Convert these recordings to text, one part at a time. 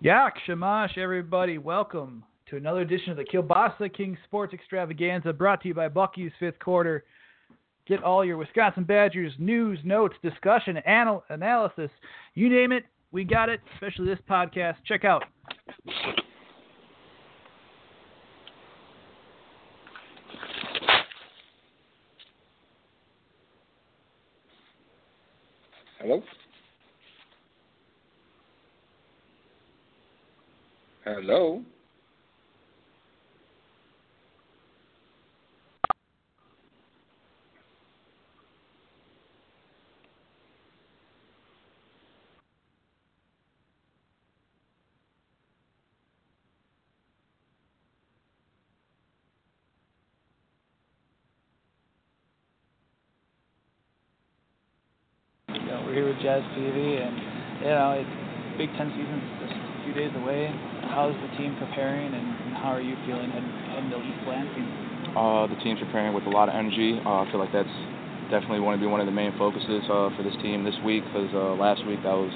Yak Shamash, everybody. Welcome to another edition of the Kielbasa King Sports Extravaganza brought to you by Bucky's Fifth Quarter. Get all your Wisconsin Badgers news, notes, discussion, anal- analysis. You name it, we got it, especially this podcast. Check out. Hello? Hello? Jazz Peavy, and you know, it's Big Ten season just a few days away. How's the team preparing, and, and how are you feeling heading heading to East Lansing? Uh, the team's preparing with a lot of energy. Uh, I feel like that's definitely want to be one of the main focuses uh, for this team this week because uh, last week that was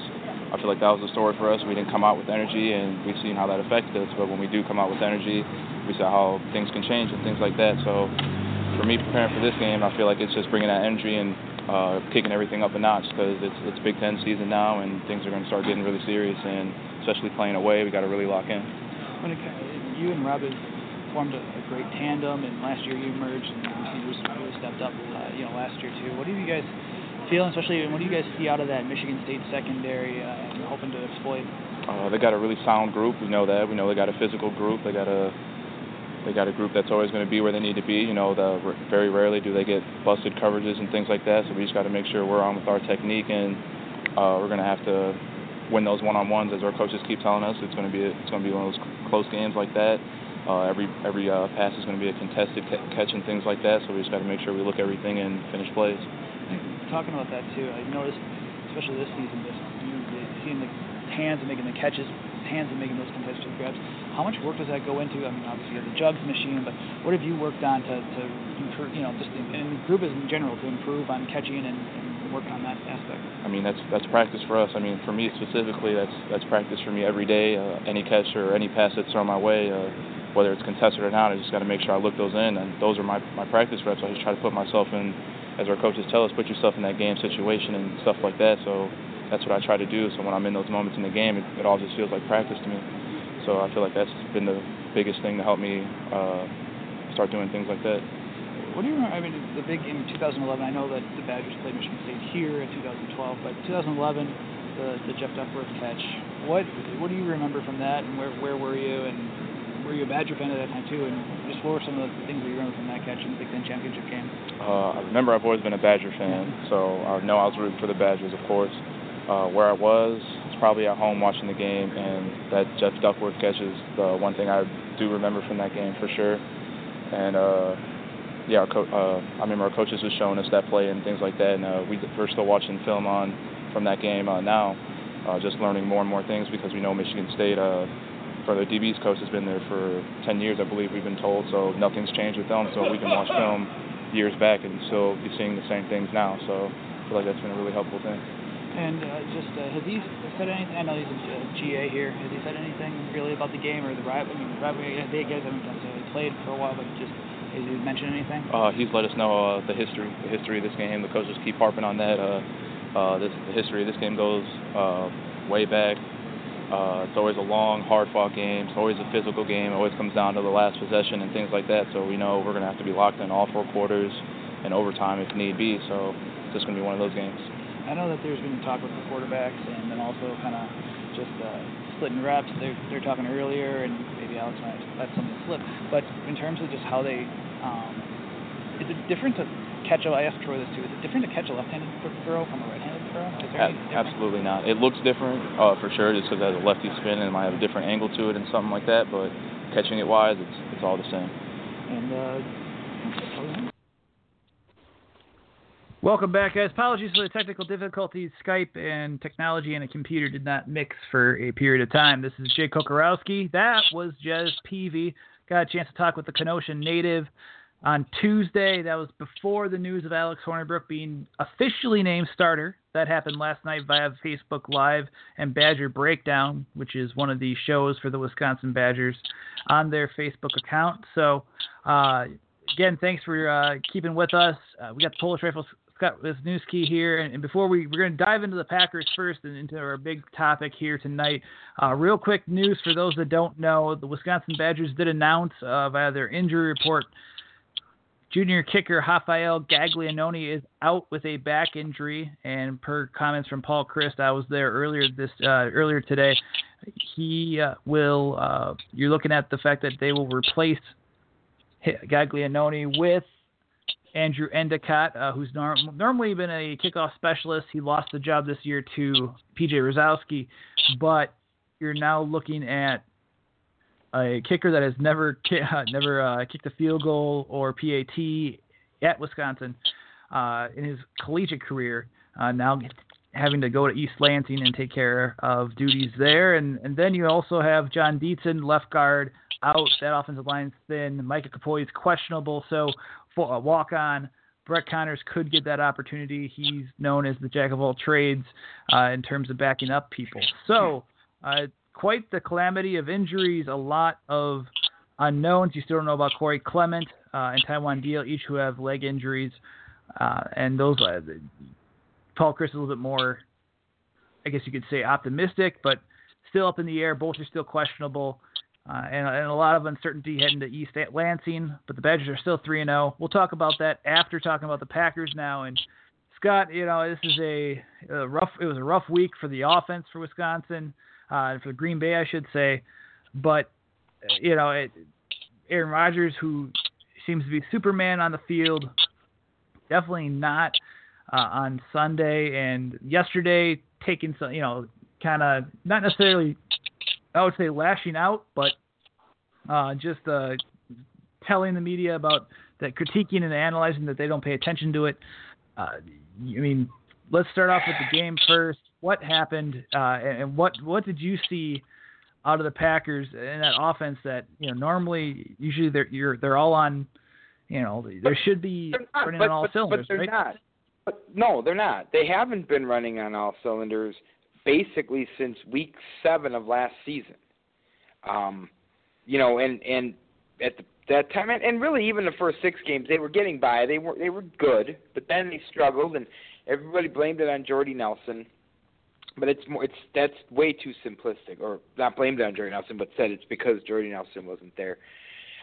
I feel like that was the story for us. We didn't come out with energy, and we've seen how that affected us. But when we do come out with energy, we saw how things can change and things like that. So for me preparing for this game, I feel like it's just bringing that energy and uh, kicking everything up a notch because it's it's Big Ten season now, and things are going to start getting really serious. And especially playing away, we got to really lock in. When it, you and Rob formed a, a great tandem, and last year you emerged, and receivers really stepped up. Uh, you know, last year too. What do you guys feel, especially what do you guys see out of that Michigan State secondary, uh, and hoping to exploit? Uh, they got a really sound group. We know that. We know they got a physical group. They got a they got a group that's always going to be where they need to be. You know, the, very rarely do they get busted coverages and things like that. So we just got to make sure we're on with our technique, and uh, we're going to have to win those one-on-ones, as our coaches keep telling us. It's going to be a, it's going to be one of those close games like that. Uh, every every uh, pass is going to be a contested ca- catch and things like that. So we just got to make sure we look everything and finish plays. Talking about that too, I noticed, especially this season, just you seeing the hands and making the catches, hands and making those contested grabs. How much work does that go into? I mean, obviously you have the jugs machine, but what have you worked on to, to improve, you know, just in, in group in general to improve on catching and, and work on that aspect? I mean, that's that's practice for us. I mean, for me specifically, that's that's practice for me every day. Uh, any catch or any pass that's thrown my way, uh, whether it's contested or not, I just got to make sure I look those in, and those are my my practice reps. I just try to put myself in, as our coaches tell us, put yourself in that game situation and stuff like that. So that's what I try to do. So when I'm in those moments in the game, it, it all just feels like practice to me. So I feel like that's been the biggest thing to help me uh, start doing things like that. What do you remember? I mean, the big in 2011. I know that the Badgers played Michigan State here in 2012, but 2011, the the Jeff Duckworth catch. What what do you remember from that, and where where were you, and were you a Badger fan at that time too? And just what were some of the things that you remember from that catch in the Big Ten championship game? Uh, I remember I've always been a Badger fan, so I know I was rooting for the Badgers, of course. Uh, where I was, it's probably at home watching the game, and that Jeff Duckworth catch is the one thing I do remember from that game for sure. And uh, yeah, our co- uh, I remember our coaches was showing us that play and things like that, and uh, we, we're still watching film on from that game uh, now, uh, just learning more and more things because we know Michigan State. Uh, for the DB's coach has been there for 10 years, I believe we've been told. So nothing's changed with them. So we can watch film years back and still be seeing the same things now. So I feel like that's been a really helpful thing. And uh, just uh, has he said anything? I know he's a GA here. Has he said anything really about the game or the rivalry? I mean, the rivalry. They guys haven't necessarily played for a while, but just has he mentioned anything? Uh, he's let us know uh, the history, the history of this game. The coaches keep harping on that. Uh, uh, this, the history of this game goes uh, way back. Uh, it's always a long, hard-fought game. It's always a physical game. It always comes down to the last possession and things like that. So we know we're going to have to be locked in all four quarters and overtime if need be. So it's just going to be one of those games. I know that there's been talk with the quarterbacks and then also kind of just uh, splitting reps. They're, they're talking earlier, and maybe Alex might let something slip. But in terms of just how they, um, is it different to catch a? I asked Troy this too. Is it different to catch a left-handed throw from a right-handed throw? Is there any? Absolutely not. It looks different uh, for sure, just because it has a lefty spin and it might have a different angle to it and something like that. But catching it wise, it's it's all the same. And uh, Welcome back, guys. Apologies for the technical difficulties. Skype and technology and a computer did not mix for a period of time. This is Jay Kokorowski. That was Jazz Peavy. Got a chance to talk with the Kenosha native on Tuesday. That was before the news of Alex Hornibrook being officially named starter. That happened last night via Facebook Live and Badger Breakdown, which is one of the shows for the Wisconsin Badgers on their Facebook account. So, uh, again, thanks for uh, keeping with us. Uh, we got the Polish Rifles Scott key here, and, and, before we we're going to dive into the Packers first and into our big topic here tonight. Uh, real quick news for those that don't know: the Wisconsin Badgers did announce uh, via their injury report. Junior kicker Rafael Gaglianone is out with a back injury, and per comments from Paul Chryst, I was there earlier this uh, earlier today. He uh, will. Uh, you're looking at the fact that they will replace Gaglianone with Andrew Endicott, uh, who's norm- normally been a kickoff specialist. He lost the job this year to PJ Rosowski, but you're now looking at a kicker that has never ki- never uh, kicked a field goal or PAT at Wisconsin uh, in his collegiate career. Uh, now having to go to East Lansing and take care of duties there, and and then you also have Jon Dietzen, left guard, out. That offensive line's thin. Micah Kapoi is questionable, so a walk on. Brett Connors could get that opportunity. He's known as the jack of all trades uh, in terms of backing up people. So, uh, quite the calamity of injuries, a lot of unknowns. You still don't know about Corey Clement uh, and Taiwan Deal, each who have leg injuries. Uh, and those, uh, Paul Chryst is a little bit more, I guess you could say, optimistic, but still up in the air. Both are still questionable. Uh, and, and, a lot of uncertainty heading to East Lansing, but the Badgers are still 3 0. We'll talk about that after talking about the Packers now. And Scott, you know, this is a, a rough. It was a rough week for the offense for Wisconsin, uh, for Green Bay, I should say. But you know, it, Aaron Rodgers, who seems to be Superman on the field, definitely not uh, on Sunday and yesterday, taking some, you know, kind of not necessarily I would say lashing out, but uh, just uh, telling the media about that, critiquing and analyzing that they don't pay attention to it. Uh, I mean, let's start off with the game first. What happened, uh, and what what did you see out of the Packers in that offense that you know normally usually they're you're, they're all on, you know, there should be not, running but, on all but, cylinders, but they're right? Not. But no, they're not. They haven't been running on all cylinders basically since week seven of last season. Um, you know, and and at the, that time, and, and really even the first six games, they were getting by. They were they were good, but then they struggled, and everybody blamed it on Jordy Nelson. But it's more it's that's way too simplistic, or not blamed on Jordy Nelson, but said it's because Jordy Nelson wasn't there.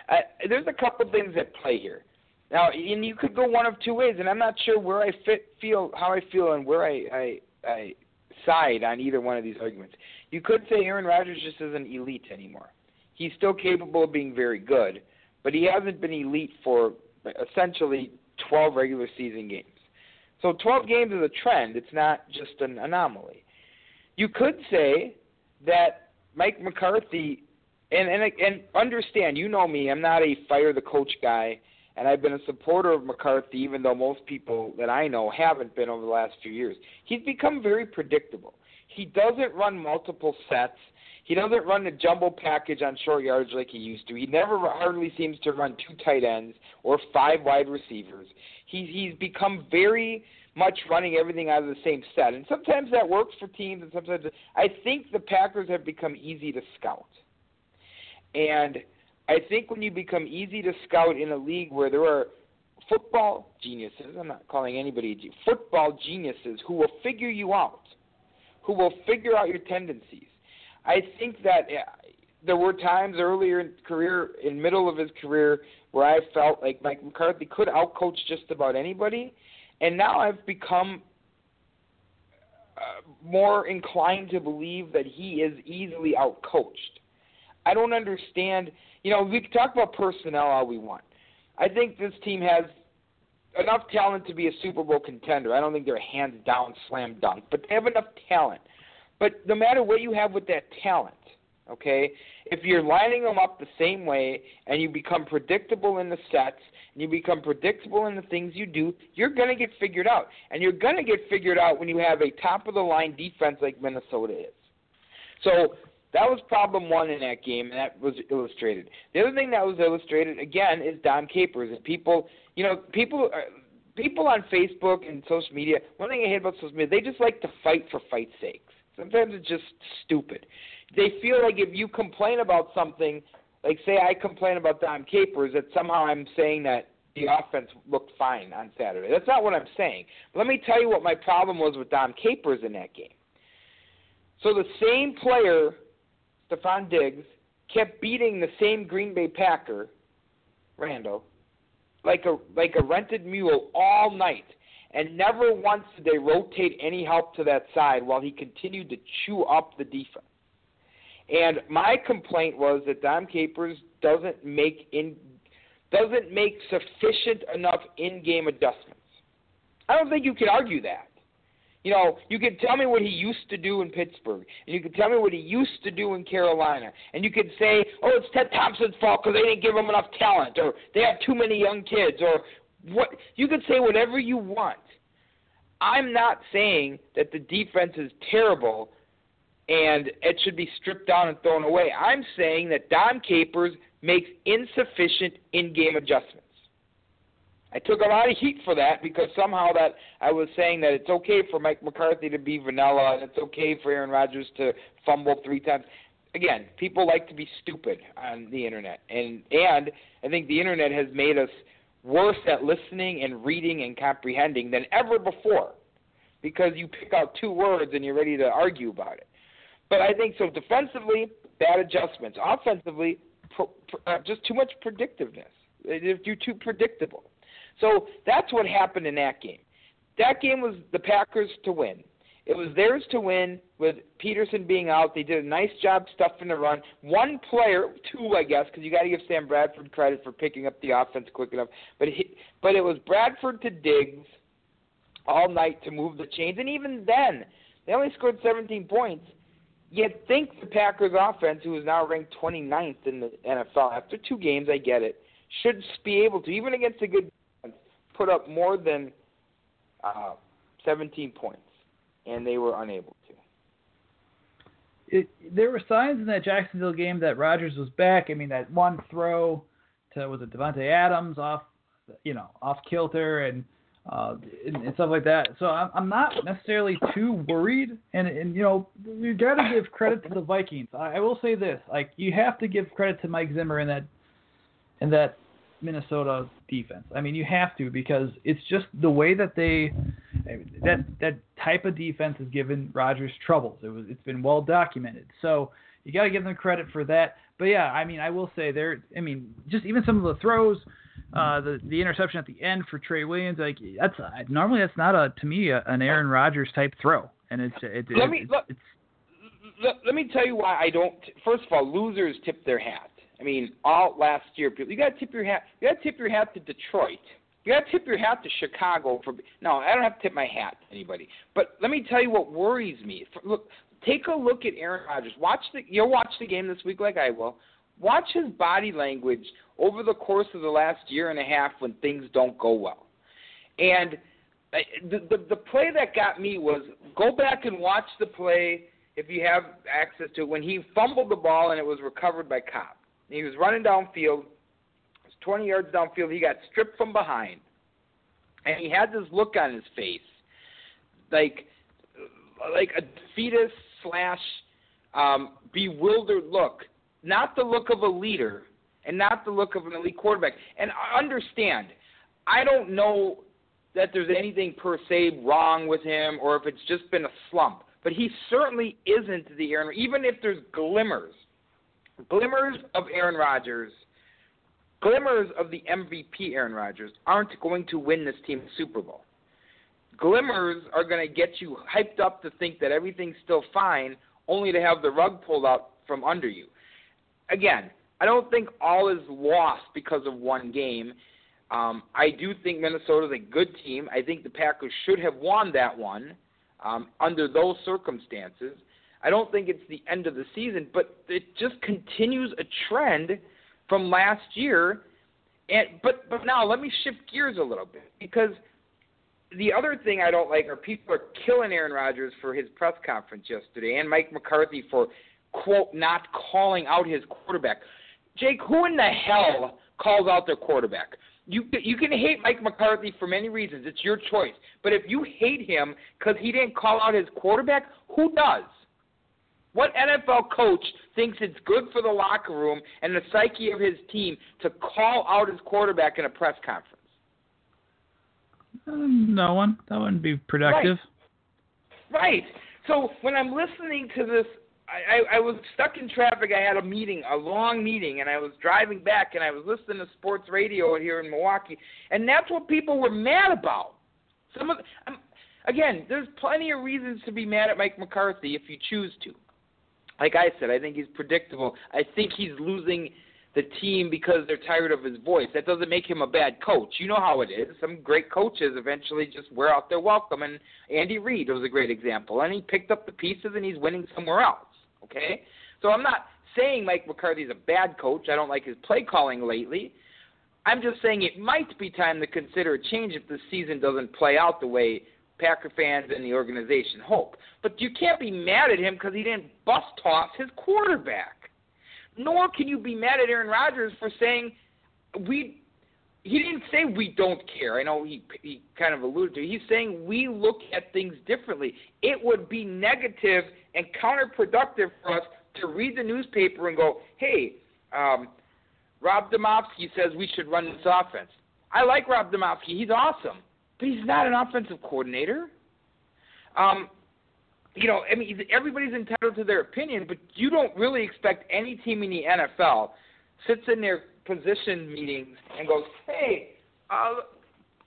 Uh, there's a couple things at play here. Now, and you could go one of two ways, and I'm not sure where I fit, feel how I feel and where I, I I side on either one of these arguments. You could say Aaron Rodgers just isn't elite anymore. He's still capable of being very good, but he hasn't been elite for essentially 12 regular season games. So 12 games is a trend. It's not just an anomaly. You could say that Mike McCarthy, and and and understand, you know me, I'm not a fire the coach guy and I've been a supporter of McCarthy, even though most people that I know haven't been over the last few years. He's become very predictable. He doesn't run multiple sets. He doesn't run the jumbo package on short yards like he used to. He never hardly seems to run two tight ends or five wide receivers. He's he's become very much running everything out of the same set, and sometimes that works for teams, and sometimes I think the Packers have become easy to scout, and I think when you become easy to scout in a league where there are football geniuses, I'm not calling anybody genius, football geniuses who will figure you out, who will figure out your tendencies. I think that there were times earlier in career, in middle of his career, where I felt like Mike McCarthy could outcoach just about anybody, and now I've become uh, more inclined to believe that he is easily outcoached. I don't understand you know, we can talk about personnel all we want. I think this team has enough talent to be a Super Bowl contender. I don't think they're a hands down slam dunk, but they have enough talent. But no matter what you have with that talent, okay, if you're lining them up the same way and you become predictable in the sets and you become predictable in the things you do, you're going to get figured out. And you're going to get figured out when you have a top of the line defense like Minnesota is. So That was problem one in that game, and that was illustrated. The other thing that was illustrated again is Dom Capers and people. You know, people are, people on Facebook and social media. One thing I hate about social media, they just like to fight for fight's sake. Sometimes it's just stupid. They feel like if you complain about something, like say I complain about Dom Capers, that somehow I'm saying that the offense looked fine on Saturday. That's not what I'm saying. But let me tell you what my problem was with Dom Capers in that game. So the same player, Stefon Diggs, kept beating the same Green Bay Packer, Randall, like a like a rented mule all night. And never once did they rotate any help to that side while he continued to chew up the defense. And my complaint was that Dom Capers doesn't make in doesn't make sufficient enough in-game adjustments. I don't think you could argue that. You know, you can tell me what he used to do in Pittsburgh, and you can tell me what he used to do in Carolina, and you could say, "Oh, it's Ted Thompson's fault because they didn't give him enough talent, or they have too many young kids, or what." You could say whatever you want. I'm not saying that the defense is terrible and it should be stripped down and thrown away. I'm saying that Dom Capers makes insufficient in-game adjustments. I took a lot of heat for that because somehow that I was saying that it's okay for Mike McCarthy to be vanilla and it's okay for Aaron Rodgers to fumble three times. Again, people like to be stupid on the internet, and and I think the internet has made us worse at listening and reading and comprehending than ever before, because you pick out two words and you're ready to argue about it. But I think so defensively, bad adjustments. Offensively, pro, pro, uh, just too much predictiveness. You're too predictable. So that's what happened in that game. That game was the Packers to win. It was theirs to win with Peterson being out. They did a nice job stuffing the run. One player, two, I guess, because you got to give Sam Bradford credit for picking up the offense quick enough. But he, but it was Bradford to Diggs all night to move the chains, and even then, they only scored 17 points. You'd think the Packers offense, who is now ranked 29th in the NFL after two games, I get it, should be able to, even against a good put up more than uh, 17 points, and they were unable to. It, there were signs in that Jacksonville game that Rodgers was back. I mean, that one throw to was it Davante Adams off, you know, off kilter and, uh, and, and stuff like that. So I'm, I'm not necessarily too worried. And and you know, you got to give credit to the Vikings. I, I will say this: like you have to give credit to Mike Zimmer in that in that Minnesota defense. I mean, you have to because it's just the way that they that that type of defense has given Rodgers troubles. It was it's been well documented. So you got to give them credit for that. But yeah, I mean, I will say there. I mean, just even some of the throws, uh, the the interception at the end for Trey Williams, like that's normally that's not a to me a, an Aaron Rodgers type throw, and it's it, let it, me it's, let, it's let, let me tell you why I don't. First of all, losers tip their hat. I mean, all last year, people. You got to tip your hat. You got to tip your hat to Detroit. You got to tip your hat to Chicago for. No, I don't have to tip my hat to anybody. But let me tell you what worries me. Look, take a look at Aaron Rodgers. Watch the. You'll watch the game this week, like I will. Watch his body language over the course of the last year and a half when things don't go well. And uh, the the, the play that got me was go back and watch the play if you have access to it when he fumbled the ball and it was recovered by Cobb he was running downfield. Was 20 yards downfield. He got stripped from behind, and he had this look on his face, like like a fetus slash um, bewildered look, not the look of a leader, and not the look of an elite quarterback. And understand, I don't know that there's anything per se wrong with him, or if it's just been a slump. But he certainly isn't the Aaron. Even if there's glimmers glimmers of Aaron Rodgers, glimmers of the MVP Aaron Rodgers aren't going to win this team Super Bowl. Glimmers are going to get you hyped up to think that everything's still fine, only to have the rug pulled out from under you. Again, I don't think all is lost because of one game. Um, I do think Minnesota's a good team. I think the Packers should have won that one um, under those circumstances. I don't think it's the end of the season, but it just continues a trend from last year. And but but now let me shift gears a little bit because the other thing I don't like are people are killing Aaron Rodgers for his press conference yesterday and Mike McCarthy for quote not calling out his quarterback. Jake, who in the hell calls out their quarterback? You you can hate Mike McCarthy for many reasons. It's your choice. But if you hate him because he didn't call out his quarterback, who does? What NFL coach thinks it's good for the locker room and the psyche of his team to call out his quarterback in a press conference? Um, no one. That wouldn't be productive. Right. right. So when I'm listening to this, I, I, I was stuck in traffic. I had a meeting, a long meeting, and I was driving back, and I was listening to sports radio here in Milwaukee, and that's what people were mad about. Some of, um, again, there's plenty of reasons to be mad at Mike McCarthy if you choose to. Like I said, I think he's predictable. I think he's losing the team because they're tired of his voice. That doesn't make him a bad coach. You know how it is. Some great coaches eventually just wear out their welcome, and Andy Reid was a great example. And he picked up the pieces and he's winning somewhere else. Okay, so I'm not saying Mike McCarthy's a bad coach. I don't like his play calling lately. I'm just saying it might be time to consider a change if the season doesn't play out the way Packer fans and the organization hope. But you can't be mad at him because he didn't bust toss his quarterback nor can you be mad at Aaron Rodgers for saying we. He didn't say we don't care. I know he he kind of alluded to. It. He's saying we look at things differently. It would be negative and counterproductive for us to read the newspaper and go, "Hey, um, Rob Demovsky says we should run this offense." I like Rob Demovsky. He's awesome, but he's not an offensive coordinator. Um, you know, I mean, everybody's entitled to their opinion, but you don't really expect any team in the NFL sits in their position meetings and goes, "Hey, uh,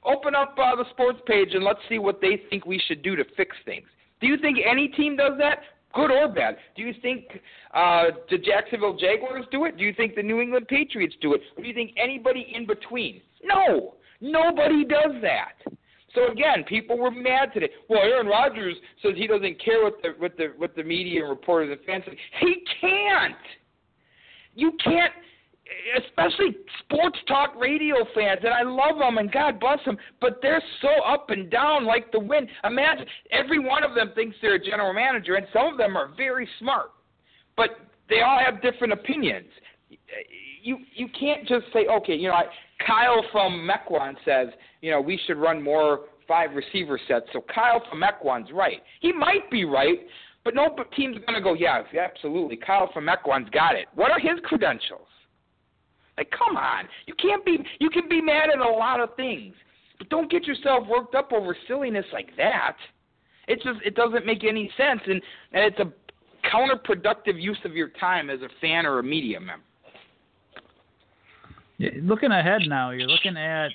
open up uh, the sports page and let's see what they think we should do to fix things." Do you think any team does that? Good or bad? Do you think uh, the Jacksonville Jaguars do it? Do you think the New England Patriots do it? Or do you think anybody in between? No, nobody does that. So again, people were mad today. Well, Aaron Rodgers says he doesn't care what the what the what the media and reporters and fans say. He can't. You can't especially sports talk radio fans, and I love them, and God bless them, but they're so up and down like the wind. Imagine every one of them thinks they're a general manager, and some of them are very smart, but they all have different opinions. You you can't just say, okay, you know, I, Kyle from Mequon says, you know, we should run more five receiver sets. So Kyle from right. He might be right, but no team's going to go, yeah, absolutely. Kyle Mequon's got it. What are his credentials? Like, come on. You can't be. You can be mad at a lot of things, but don't get yourself worked up over silliness like that. It just it doesn't make any sense, and and it's a counterproductive use of your time as a fan or a media member. Looking ahead now, you're looking at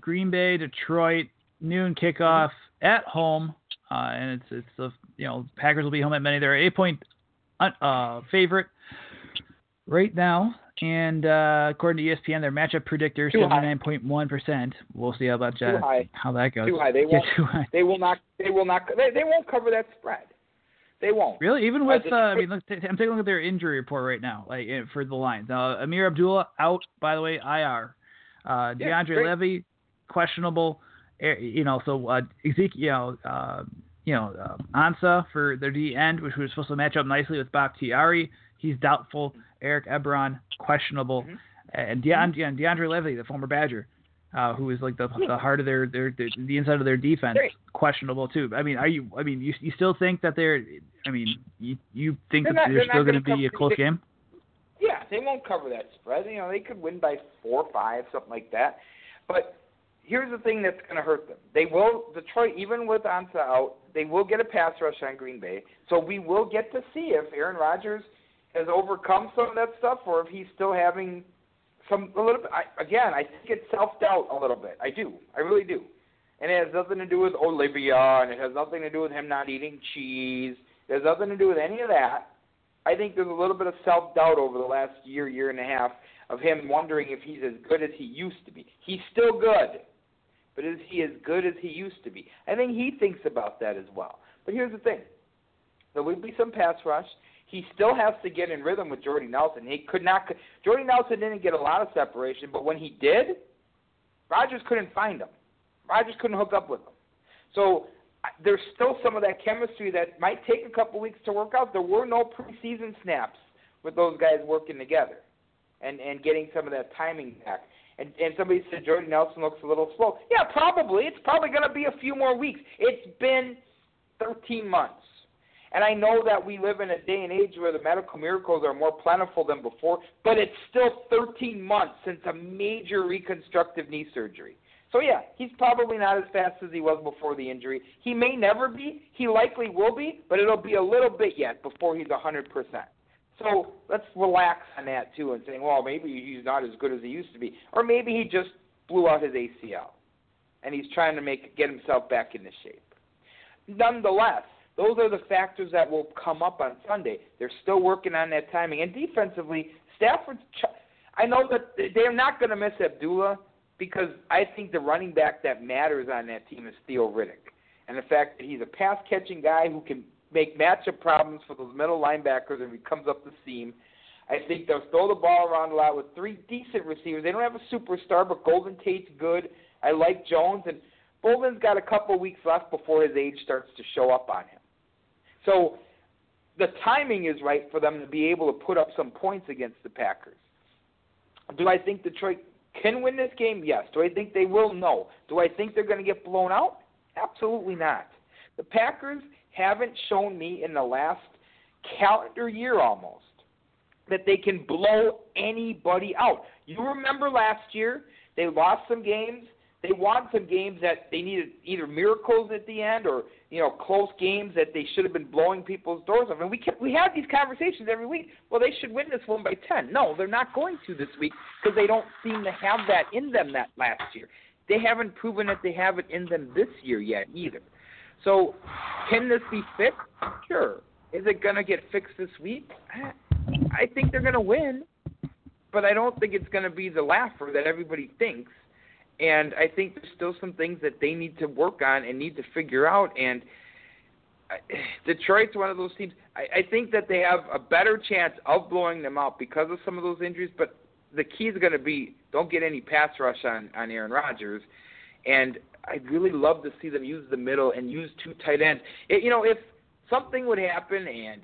Green Bay, Detroit, noon kickoff at home, uh, and it's it's the you know Packers will be home at many. They're eight point uh, favorite right now, and uh, according to ESPN, their matchup predictor seventy nine point one percent. We'll see how about that, how that goes. Too high. They won't. too high. They will not. They will not. They, they won't cover that spread. They won't. Really? Even with, uh, I mean, look, t- I'm taking a look at their injury report right now, like eh, for the Lions. Uh, Ameer Abdullah out, by the way, IR. Uh, yeah, DeAndre Levy questionable. Eh, you know, so uh, Ezekiel, uh, you know, uh, Ansah for their D end, which was supposed to match up nicely with Bakhtiari. He's doubtful. Eric Ebron questionable, mm-hmm. and DeAndre, DeAndre Levy, the former Badger, uh, who is like the the heart of their, their, their the inside of their defense, questionable too. I mean, are you? I mean, you you still think that they're? I mean, you you think they're that not, they're, they're still going to be a close game? Yeah, they won't cover that spread. You know, they could win by four or five, something like that. But here's the thing that's going to hurt them. They will Detroit, even with Ansah out, they will get a pass rush on Green Bay. So we will get to see if Aaron Rodgers has overcome some of that stuff, or if he's still having some a little bit. I, again, I think it's self doubt a little bit. I do. I really do. And it has nothing to do with Olivia, and it has nothing to do with him not eating cheese. It has nothing to do with any of that. I think there's a little bit of self doubt over the last year, year and a half of him wondering if he's as good as he used to be. He's still good, but is he as good as he used to be? I think he thinks about that as well. But here's the thing: there will be some pass rush he still has to get in rhythm with Jordy Nelson. He could not. Jordy Nelson didn't get a lot of separation, but when he did, Rodgers couldn't find him. Rodgers couldn't hook up with him. So there's still some of that chemistry that might take a couple weeks to work out. There were no preseason snaps with those guys working together, and and getting some of that timing back. And and somebody said Jordy Nelson looks a little slow. Yeah, probably. It's probably going to be a few more weeks. It's been 13 months. And I know that we live in a day and age where the medical miracles are more plentiful than before, but it's still 13 months since a major reconstructive knee surgery. So yeah, he's probably not as fast as he was before the injury. He may never be. He likely will be, but it'll be a little bit yet before he's 100%. So let's relax on that too and saying, well, maybe he's not as good as he used to be, or maybe he just blew out his ACL and he's trying to make get himself back into shape. Nonetheless, those are the factors that will come up on Sunday. They're still working on that timing. And defensively, Stafford's. I know that they're not going to miss Abdullah because I think the running back that matters on that team is Theo Riddick. And the fact that he's a pass catching guy who can make matchup problems for those middle linebackers if he comes up the seam. I think they'll throw the ball around a lot with three decent receivers. They don't have a superstar, but Golden Tate's good. I like Jones, and Boldin's got a couple weeks left before his age starts to show up on him. So the timing is right for them to be able to put up some points against the Packers. Do I think Detroit can win this game? Yes. Do I think they will? No. Do I think they're going to get blown out? Absolutely not. The Packers haven't shown me in the last calendar year almost that they can blow anybody out. You remember last year, they lost some games they won some games that they needed either miracles at the end or you know close games that they should have been blowing people's doors off. And we kept, we have these conversations every week. Well, they should win this one by ten. No, they're not going to this week because they don't seem to have that in them that last year. They haven't proven that they have it in them this year yet either. So, can this be fixed? Sure. Is it going to get fixed this week? I think they're going to win, but I don't think it's going to be the laugher that everybody thinks and I think there's still some things that they need to work on and need to figure out. And uh, Detroit's one of those teams. I, I think that they have a better chance of blowing them out because of some of those injuries. But the key is going to be don't get any pass rush on on Aaron Rodgers. And I'd really love to see them use the middle and use two tight ends. It, you know, if something would happen and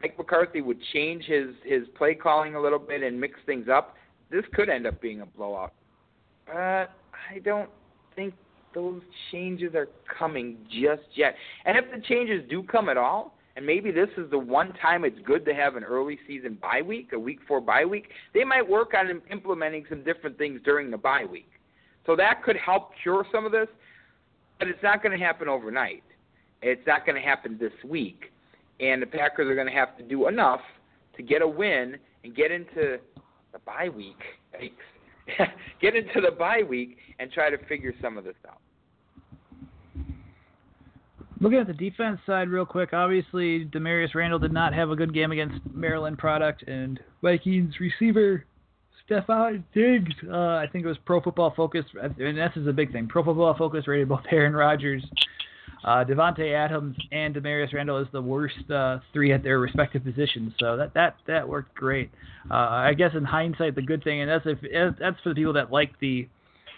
Mike McCarthy would change his his play calling a little bit and mix things up, this could end up being a blowout. But I don't think those changes are coming just yet. And if the changes do come at all, and maybe this is the one time it's good to have an early season bye week, a week four bye week, they might work on implementing some different things during the bye week. So that could help cure some of this, but it's not going to happen overnight. It's not going to happen this week. And the Packers are going to have to do enough to get a win and get into the bye week. get into the bye week and try to figure some of this out. Looking at the defense side real quick, obviously Damarious Randall did not have a good game against Maryland product and Vikings receiver Stefon Diggs. Uh, I think it was Pro Football Focus, and this is a big thing. Pro Football Focus rated both Aaron Rodgers uh, Davante Adams and Damarious Randall as the worst uh, three at their respective positions. So that that that worked great. Uh, I guess in hindsight, the good thing, and that's if that's for the people that like the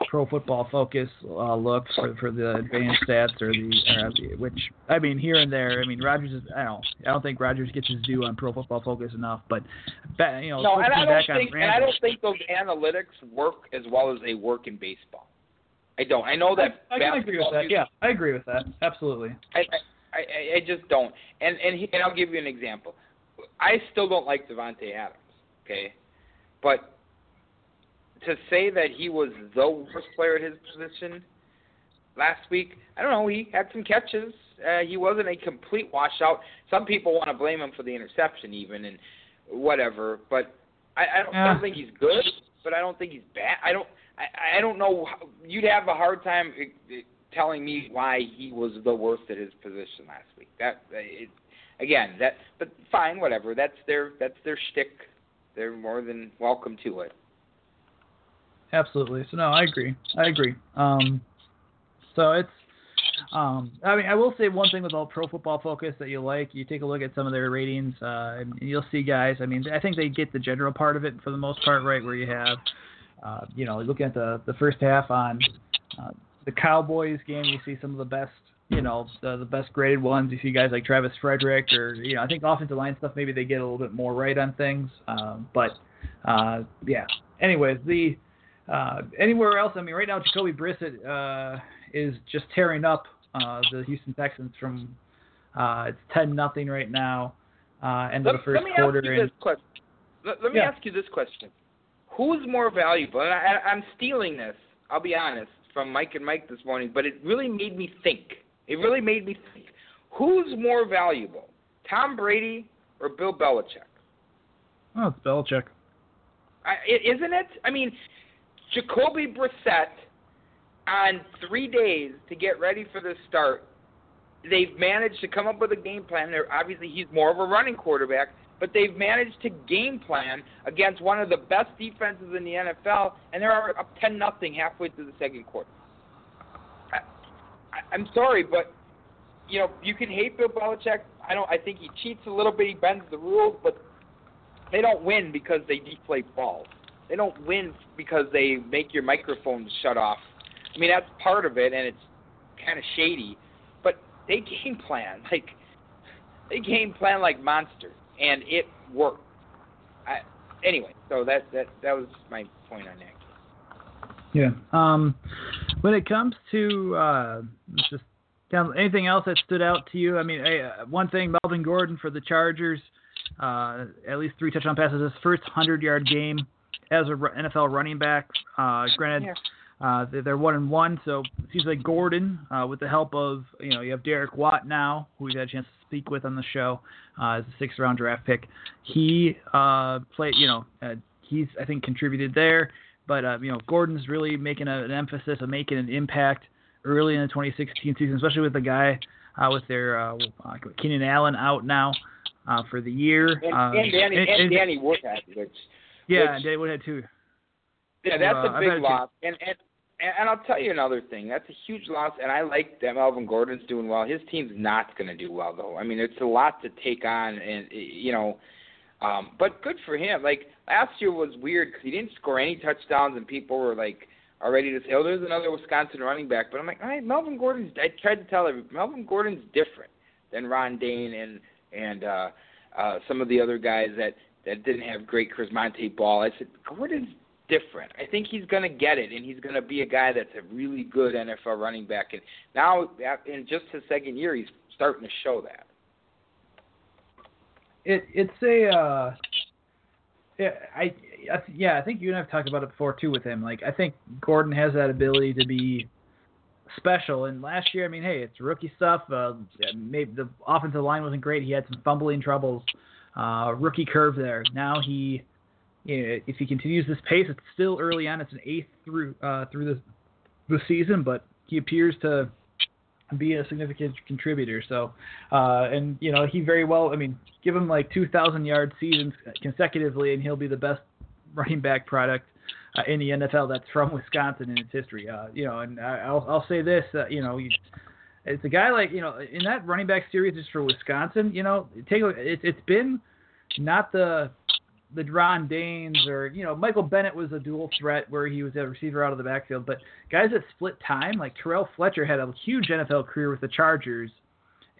Pro Football Focus uh, look for for the advanced stats or the, or the which I mean here and there. I mean Rodgers is I don't I don't think Rodgers gets his due on Pro Football Focus enough, but you know no, and I don't think and I don't think those analytics work as well as they work in baseball. I don't. I know that. I, I agree with that. Yeah, I agree with that. Absolutely. I, I I just don't. And and he, and I'll give you an example. I still don't like Davante Adams. Okay, but to say that he was the worst player at his position last week, I don't know. He had some catches. Uh, he wasn't a complete washout. Some people want to blame him for the interception, even and whatever. But I, I don't, yeah. don't think he's good. But I don't think he's bad. I don't. I, I don't know. How, you'd have a hard time uh, uh, telling me why he was the worst at his position last week. That uh, it, again, that but fine, whatever. That's their that's their shtick. They're more than welcome to it. Absolutely. So no, I agree. I agree. Um, so it's. Um, I mean, I will say one thing with all Pro Football Focus that you like. You take a look at some of their ratings, uh, and you'll see guys. I mean, I think they get the general part of it for the most part, right? Where you have uh, you know, looking at the, the first half on uh, the Cowboys game, you see some of the best you know the, the best graded ones. You see guys like Travis Frederick, or you know I think offensive line stuff maybe they get a little bit more right on things. Um, but uh, yeah. Anyways, the uh, anywhere else, I mean, right now Jacoby Brissett uh, is just tearing up uh, the Houston Texans from uh, it's ten nothing right now. Uh, end let, of the first let me quarter. Ask you and, this question. Let, let me Yeah. ask you this question: Who's more valuable? And I, I'm stealing this. I'll be honest from Mike and Mike this morning, but it really made me think. It really made me think. Who's more valuable, Tom Brady or Bill Belichick? oh, it's Belichick. I- isn't it? I mean, Jacoby Brissett on three days to get ready for the start. They've managed to come up with a game plan. They're, obviously, he's more of a running quarterback, but they've managed to game plan against one of the best defenses in the NFL, and they're up ten nothing halfway through the second quarter. I, I'm sorry, but you know you can hate Bill Belichick. I don't. I think he cheats a little bit. He bends the rules, but they don't win because they deflate balls. They don't win because they make your microphones shut off. I mean, that's part of it, and it's kind of shady. But they game plan like they game plan like monsters, and it worked. I, anyway, so that that that was my point on that. Yeah. Um, when it comes to uh, just anything else that stood out to you? I mean, uh, one thing, Melvin Gordon for the Chargers, uh, at least three touchdown passes. His first hundred-yard game as a NFL running back. Uh, granted, uh, they're, they're one and one, so it seems like Gordon, uh, with the help of you know you have Derek Watt now, who we've had a chance to speak with on the show uh, as a sixth-round draft pick. He uh, played, you know, uh, he's I think contributed there. But uh, you know, Gordon's really making a, an emphasis of making an impact early in the 2016 season, especially with the guy uh, with their uh, uh, Keenan Allen out now uh, for the year. And, uh, and Danny and, and- Danny Woodhead, which yeah, which- Danny Woodhead too. Yeah, that's Uh, a big loss. And, and and and I'll tell you another thing. That's a huge loss. And I like that Melvin Gordon's doing well. His team's not going to do well though. I mean, it's a lot to take on, and you know, um, but good for him. Like last year was weird because he didn't score any touchdowns, and people were like are ready to say, "Oh, there's another Wisconsin running back." But I'm like, all right, Melvin Gordon's. I tried to tell everybody, Melvin Gordon's different than Ron Dayne and and uh, uh, some of the other guys that that didn't have great Chris Montee Ball. I said Gordon's different. I think he's going to get it, and he's going to be a guy that's a really good NFL running back. And now, in just his second year, he's starting to show that. it it's a uh yeah, I, I yeah, I think you and I've talked about it before too with him. Like I think Gordon has that ability to be special. And last year, I mean, hey, it's rookie stuff. Uh, maybe the offensive line wasn't great. He had some fumbling troubles. Uh, rookie curve there. Now he, if he continues this pace, it's still early on. It's an eighth through uh, through the the season, but he appears to be a significant contributor. So, uh, and you know, he very well. I mean, give him like 2,000 yard seasons consecutively, and he'll be the best running back product uh, in the NFL that's from Wisconsin in its history. Uh, you know, and I- I'll I'll say this. Uh, you know, you, it's a guy like you know in that running back series just for Wisconsin. You know, take look. It's been not the the Ron Daynes or you know Michael Bennett was a dual threat where he was a receiver out of the backfield, but guys that split time like Terrell Fletcher had a huge NFL career with the Chargers,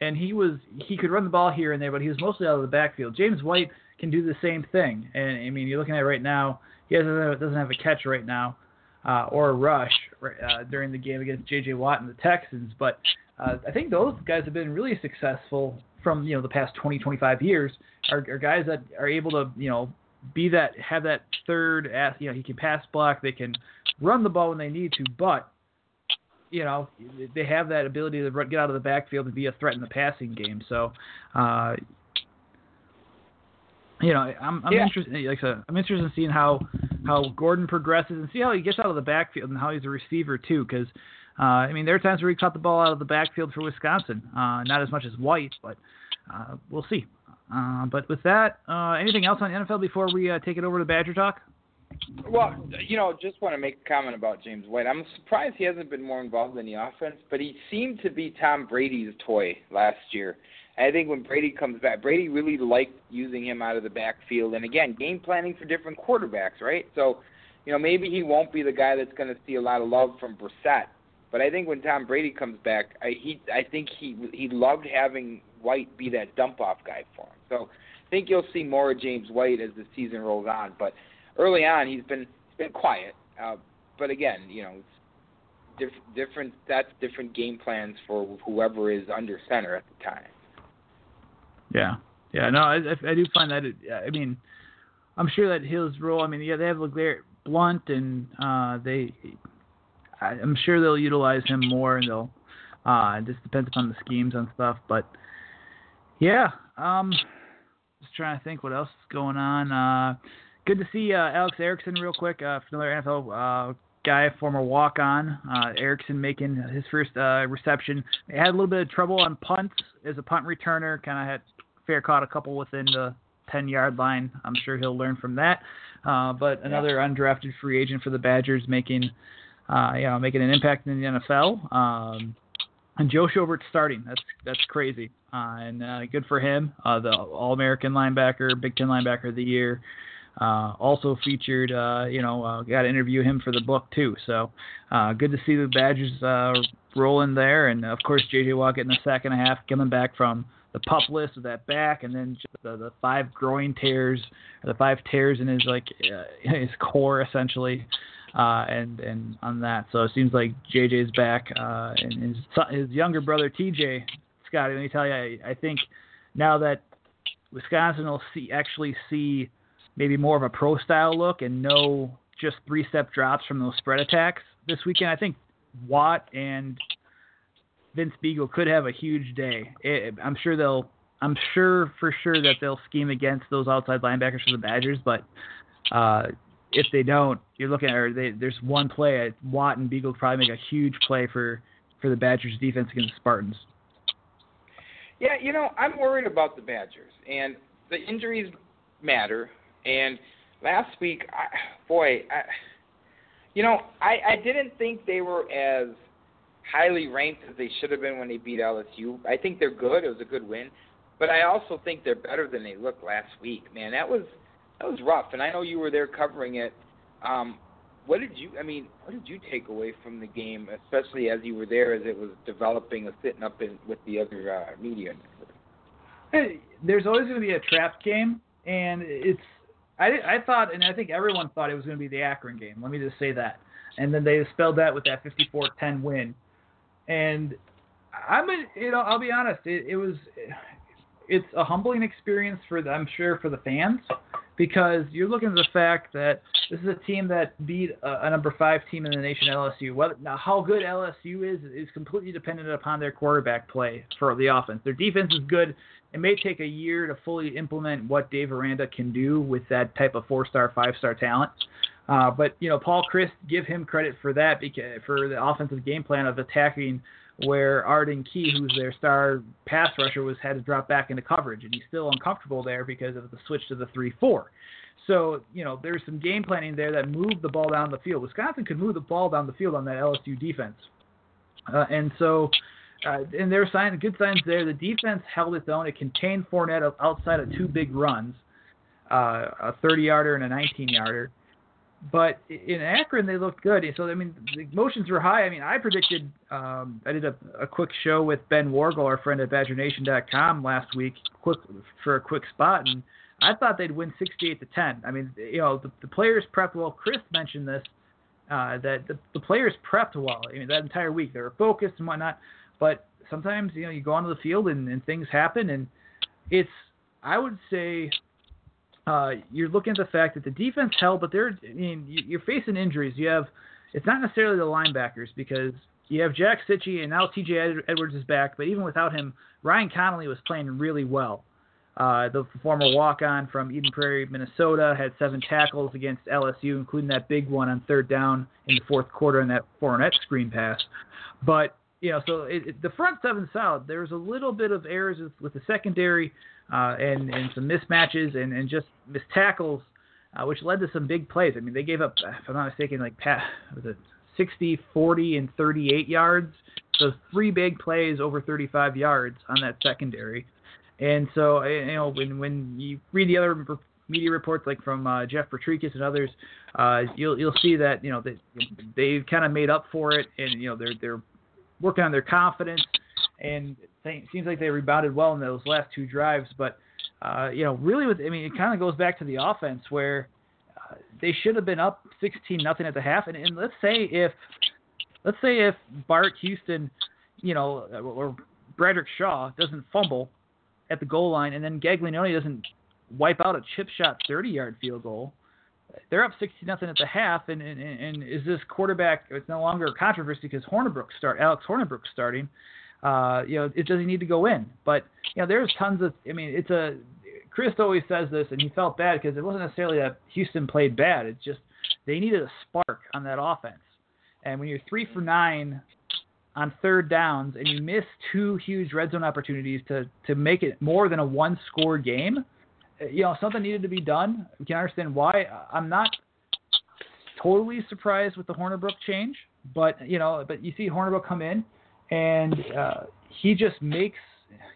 and he was he could run the ball here and there, but he was mostly out of the backfield. James White can do the same thing, and I mean you're looking at it right now, he doesn't doesn't have a catch right now. Uh, or a rush uh, during the game against J.J. Watt and the Texans, but uh, I think those guys have been really successful from you know the past 20, 25 years. Are, are guys that are able to you know be that have that third ass you know he can pass block they can run the ball when they need to but you know they have that ability to get out of the backfield and be a threat in the passing game so uh you know I'm I'm Yeah. interested like I said, I'm interested in seeing how how Gordon progresses and see how he gets out of the backfield and how he's a receiver too because uh, I mean, there are times where he caught the ball out of the backfield for Wisconsin. Uh, not as much as White, but uh, we'll see. Uh, but with that, uh, anything else on NFL before we uh, take it over to Badger Talk? Well, you know, just want to make a comment about James White. I'm surprised he hasn't been more involved in the offense, but he seemed to be Tom Brady's toy last year. I think when Brady comes back, Brady really liked using him out of the backfield. And again, game planning for different quarterbacks, right? So, you know, maybe he won't be the guy that's going to see a lot of love from Brissett. But I think when Tom Brady comes back, I, he I think he he loved having White be that dump off guy for him. So I think you'll see more of James White as the season rolls on. But early on, he's been he's been quiet. Uh, but again, you know, diff- different. That's different game plans for whoever is under center at the time. Yeah, yeah. No, I, I do find that. It, I mean, I'm sure that his role. I mean, yeah, they have LeGarrette Blunt, and uh, they. I'm sure they'll utilize him more, and they'll. Uh, it just depends upon the schemes and stuff, but yeah. Um, just trying to think what else is going on. Uh, good to see uh, Alex Erickson real quick, uh, another NFL uh, guy, former walk-on. Uh, Erickson making his first uh, reception. He had a little bit of trouble on punts as a punt returner. Kind of had fair caught a couple within the 10-yard line. I'm sure he'll learn from that. Uh, but another undrafted free agent for the Badgers, making uh, you know making an impact in the NFL. Um, and Joe Schobert starting. That's that's crazy. Uh, and uh, good for him. Uh, the All-American linebacker, Big Ten linebacker of the year. Uh, also featured, uh, you know, uh, got to interview him for the book too. So uh, good to see the Badgers uh, rolling there, and of course J.J. Watt getting the second half, coming back from the pup list with that back, and then the, the five groin tears, the five tears in his like uh, his core essentially, uh, and and on that. So it seems like JJ's back, uh, and his his younger brother TJ Scotty. Let me tell you, I, I think now that Wisconsin will see actually see maybe more of a pro style look and no just three step drops from those spread attacks this weekend. I think Watt and Vince Biegel could have a huge day. It, I'm sure they'll. I'm sure for sure that they'll scheme against those outside linebackers for the Badgers, but uh, if they don't, you're looking at they, there's one play. Uh, Watt and Biegel probably make a huge play for for the Badgers defense against the Spartans. Yeah, you know, I'm worried about the Badgers, and the injuries matter. And last week, I, boy, I, you know, I, I didn't think they were as highly ranked as they should have been when they beat LSU. I think they're good. It was a good win, but I also think they're better than they looked last week. Man, that was that was rough. And I know you were there covering it. Um, what did you? I mean, what did you take away from the game, especially as you were there, as it was developing, and sitting up in, with the other uh, media? Hey, there's always going to be a trap game, and it's I, I thought, and I think everyone thought it was going to be the Akron game. Let me just say that. And then they spelled that with that 54-10 win. And I'm, a, you know, I'll be honest. It, it was, it's a humbling experience for, the, I'm sure, for the fans, because you're looking at the fact that this is a team that beat a, a number five team in the nation, LSU. Whether, now, how good LSU is is completely dependent upon their quarterback play for the offense. Their defense is good it may take a year to fully implement what Dave Aranda can do with that type of four-star, five-star talent. Uh, but you know, Paul Chryst, give him credit for that because for the offensive game plan of attacking where Arden Key, who's their star pass rusher, was had to drop back into coverage, and he's still uncomfortable there because of the switch to the three-four. So you know, there's some game planning there that moved the ball down the field. Wisconsin could move the ball down the field on that LSU defense, uh, and so uh, and there are signs, good signs there. The defense held its own. It contained Fournette outside of two big runs, uh, a 30-yarder and a 19-yarder. But in Akron, they looked good. So I mean, the emotions were high. I mean, I predicted. Um, I did a, a quick show with Ben Worgull, our friend at BadgerNation.com, last week, quick for a quick spot, and I thought they'd win 68 to 10. I mean, you know, the, the players prepped well. Chris mentioned this. Uh, that the, the players prepped well. I mean, that entire week they were focused and whatnot. But sometimes you know you go onto the field and, and things happen, and it's I would say uh, you're looking at the fact that the defense held, but they're I mean you're facing injuries. You have it's not necessarily the linebackers because you have Jack Cichy and now T.J. Edwards is back, but even without him, Ryan Connelly was playing really well. Uh, the former walk-on from Eden Prairie, Minnesota, had seven tackles against LSU, including that big one on third down in the fourth quarter and that Fournette screen pass. But you know, so it, it, the front seven solid. There was a little bit of errors with, with the secondary uh, and and some mismatches and and just missed tackles, uh, which led to some big plays. I mean, they gave up, if I'm not mistaken, like was it 60, 40, and 38 yards. So three big plays over 35 yards on that secondary. And so you know when when you read the other media reports, like from uh, Jeff Potrykus and others, uh, you'll you'll see that you know they they've kind of made up for it, and you know they're they're working on their confidence, and seems like they rebounded well in those last two drives. But uh, you know, really, with I mean, it kind of goes back to the offense where uh, they should have been up 16 nothing at the half, and, and let's say if let's say if Bart Houston, you know, or Bradrick Shaw doesn't fumble at the goal line, and then Gaglianone doesn't wipe out a chip shot 30 yard field goal. They're up 60 nothing at the half, and, and and is this quarterback? It's no longer a controversy because Hornibrook start Alex Hornibrook starting. Uh, you know, it doesn't need to go in, but you know, there's tons of. I mean, it's a. Chris always says this, and he felt bad because it wasn't necessarily that Houston played bad. It's just they needed a spark on that offense, and when you're three for nine on third downs and you miss two huge red zone opportunities to to make it more than a one score game, you know something needed to be done. We can understand why. I'm not totally surprised with the Hornibrook change, but you know, but you see Hornibrook come in and uh, he just makes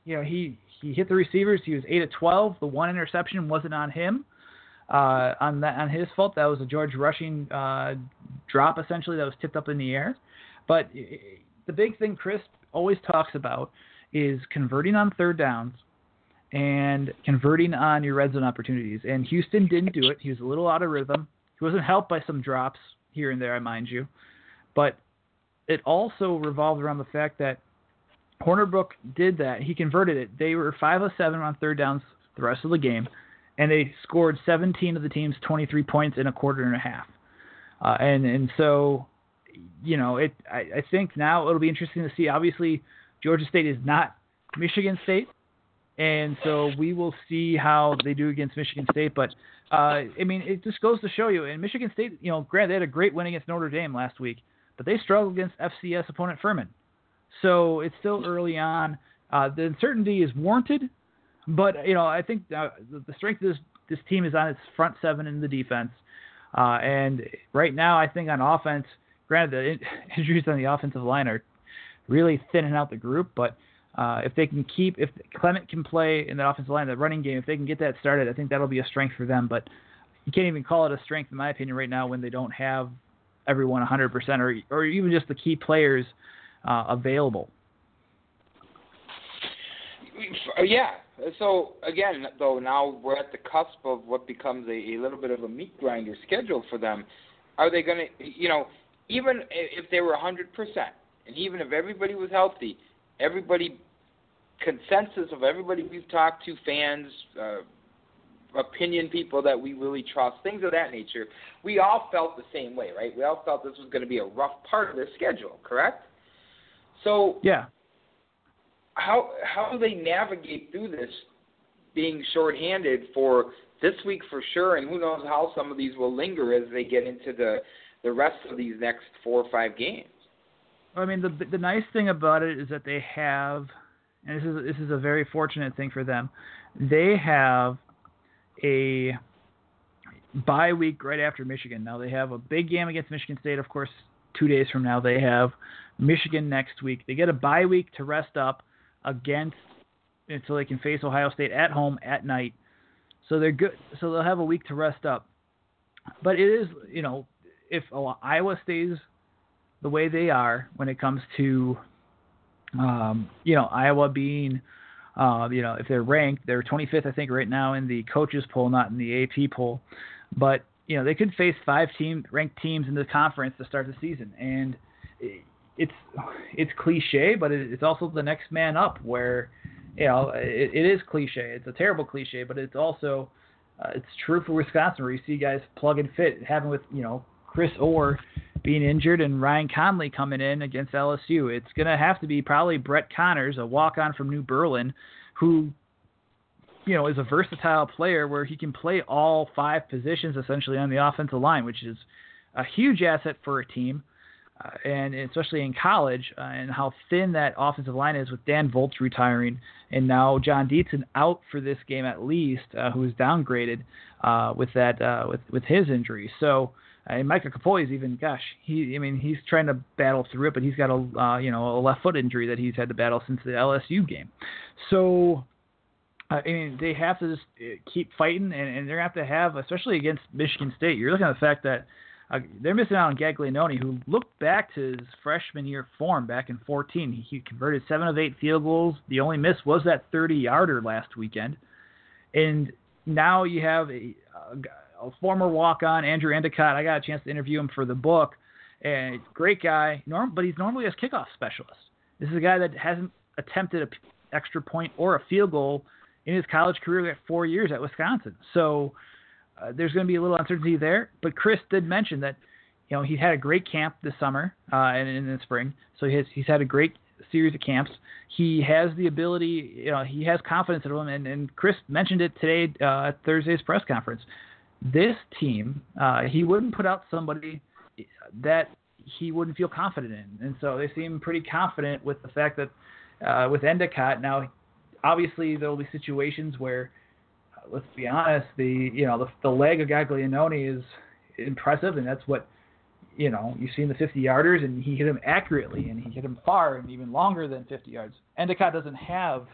you know he he hit the receivers. He was eight of twelve. The one interception wasn't on him. Uh, on that on his fault. That was a George Rushing uh, drop essentially that was tipped up in the air. But the big thing Chris always talks about is converting on third downs and converting on your red zone opportunities. And Houston didn't do it. He was a little out of rhythm. He wasn't helped by some drops here and there, I mind you. But it also revolved around the fact that Hornibrook did that. He converted it. They were 5 of 7 on third downs the rest of the game, and they scored 17 of the team's 23 points in a quarter and a half. Uh, and and so, you know, it. I, I think now it'll be interesting to see. Obviously, Georgia State is not Michigan State, and so we will see how they do against Michigan State. But uh, I mean, it just goes to show you. And Michigan State, you know, granted they had a great win against Notre Dame last week, but they struggled against FCS opponent Furman. So it's still early on. Uh, the uncertainty is warranted, but you know, I think uh, the strength of this this team is on its front seven in the defense. Uh, and right now, I think on offense, granted the injuries on the offensive line are really thinning out the group, but uh, if they can keep, if Clement can play in the offensive line, the running game, if they can get that started, I think that'll be a strength for them. But you can't even call it a strength, in my opinion, right now when they don't have everyone 100% or, or even just the key players uh, available. Yeah. So again, though, now we're at the cusp of what becomes a, a little bit of a meat grinder schedule for them. Are they going to, you know, even if they were 100%, and even if everybody was healthy, everybody consensus of everybody we've talked to, fans, uh, opinion people that we really trust, things of that nature. We all felt the same way, right? We all felt this was going to be a rough part of their schedule, correct? So yeah, how how do they navigate through this, being shorthanded for this week for sure, and who knows how some of these will linger as they get into the the rest of these next four or five games. I mean, the the nice thing about it is that they have, and this is this is a very fortunate thing for them. They have a bye week right after Michigan. Now they have a big game against Michigan State, of course, two days from now. They have Michigan next week. They get a bye week to rest up against until they can face Ohio State at home at night. So they're good. So they'll have a week to rest up. But it is, you know, if Iowa stays the way they are when it comes to, um, you know, Iowa being, uh, you know, if they're ranked, they're 25th, I think, right now in the coaches poll, not in the AP poll. But you know, they could face five team ranked teams in the conference to start the season, and it's it's cliche, but it's also the next man up. Where you know, it, it is cliche. It's a terrible cliche, but it's also uh, it's true for Wisconsin, where you see guys plug and fit. It happened with you know Chris Orr being injured and Ryan Conley coming in against LSU. It's going to have to be probably Brett Connors, a walk on from New Berlin, who, you know, is a versatile player where he can play all five positions essentially on the offensive line, which is a huge asset for a team. Uh, and especially in college, uh, and how thin that offensive line is with Dan Voltz retiring, and now Jon Dietzen out for this game at least, uh, who was downgraded uh, with that uh, with with his injury. So uh, and Micah is even, gosh, he, I mean, he's trying to battle through it, but he's got a, uh, you know, a left foot injury that he's had to battle since the LSU game. So, I mean, they have to just uh, keep fighting, and, and they're going to have to have, especially against Michigan State. You're looking at the fact that uh, they're missing out on Gaglianone, who looked back to his freshman year form back in 14. He, converted seven of eight field goals. The only miss was that 30-yarder last weekend, and now you have a, a, a former walk-on, Andrew Endicott. I got a chance to interview him for the book, and great guy. Norm, but he's normally a kickoff specialist. This is a guy that hasn't attempted an extra point or a field goal in his college career at four years at Wisconsin. So uh, there's going to be a little uncertainty there. But Chris did mention that you know he had a great camp this summer uh, and in the spring, so he has, he's had a great series of camps. He has the ability, you know, he has confidence in him, and, and Chris mentioned it today uh, at Thursday's press conference. This team, uh, he wouldn't put out somebody that he wouldn't feel confident in, and so they seem pretty confident with the fact that uh, with Endicott now, obviously there will be situations where let's be honest, the you know the, the leg of Gaglianone is impressive, and that's what you know you've seen the 50 yarders, and he hit him accurately, and he hit him far and even longer than 50 yards. Endicott doesn't have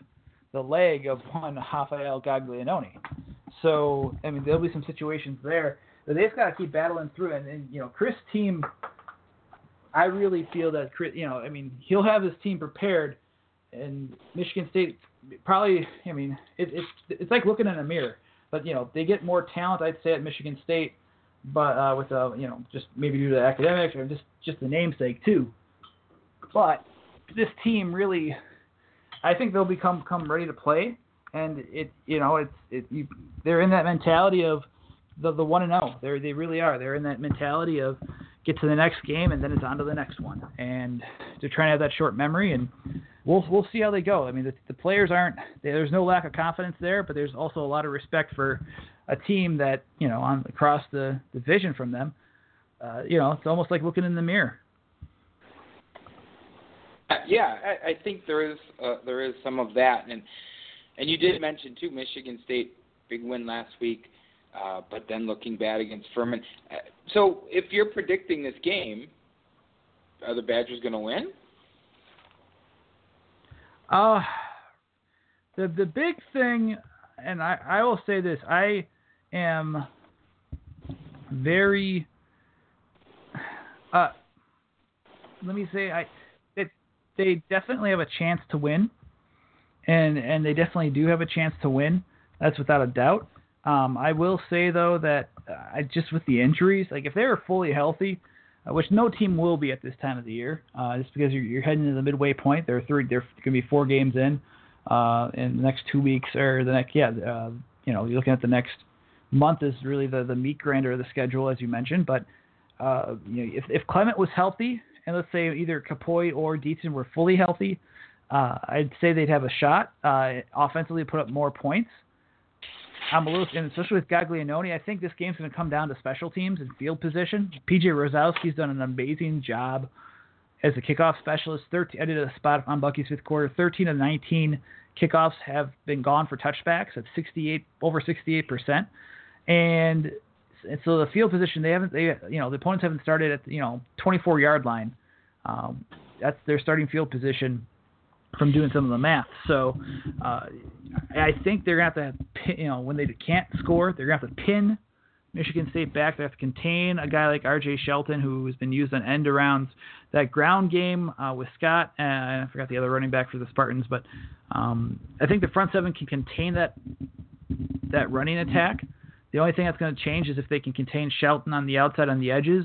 the leg of one Rafael Gaglianone, so I mean there'll be some situations there that they've got to keep battling through, and, and you know Chris' team. I really feel that Chris, you know, I mean, he'll have his team prepared, and Michigan State probably, I mean, it, it's it's like looking in a mirror. But you know, they get more talent, I'd say, at Michigan State, but uh, with uh, you know, just maybe due to academics or just just the namesake too. But this team really, I think they'll become come ready to play, and it you know it's it you, they're in that mentality of the the one and zero. They they really are. They're in that mentality of get to the next game and then it's on to the next one. And they're trying to have that short memory and we'll we'll see how they go. I mean, the, the players aren't there's no lack of confidence there, but there's also a lot of respect for a team that you know on across the division from them. Uh, you know, it's almost like looking in the mirror. Yeah, I, I think there is uh, there is some of that, and and you did mention too Michigan State big win last week, uh, but then looking bad against Furman. Uh, so if you're predicting this game, are the Badgers going to win? Uh, the the big thing, and I I will say this: I am very. Uh, let me say I, it they definitely have a chance to win, and and they definitely do have a chance to win. That's without a doubt. Um, I will say though that uh, I just with the injuries, like if they were fully healthy, uh, which no team will be at this time of the year, uh, just because you're, you're heading to the midway point. There are three, there going to be four games in uh, in the next two weeks, or the next, yeah, uh, you know, you're looking at the next month is really the the meat grinder of the schedule, as you mentioned. But uh, you know, if if Clement was healthy, and let's say either Kapoi or Dietzen were fully healthy, uh, I'd say they'd have a shot uh, offensively put up more points. I'm a little, and especially with Gaglianone, I think this game's going to come down to special teams and field position. PJ Rosowski's done an amazing job as a kickoff specialist. 13, I did a spot on Bucky's fifth quarter. 13 of 19 kickoffs have been gone for touchbacks at 68, over 68 percent, and, and so the field position they haven't, they you know the opponents haven't started at you know 24 yard line. Um, that's their starting field position from doing some of the math. So uh, I think they're gonna have to, pin, you know, when they can't score, they're gonna have to pin Michigan State back. They have to contain a guy like R.J. Shelton, who has been used on end arounds. That ground game uh, with Scott, and I forgot the other running back for the Spartans, but um, I think the front seven can contain that that running attack. The only thing that's going to change is if they can contain Shelton on the outside on the edges,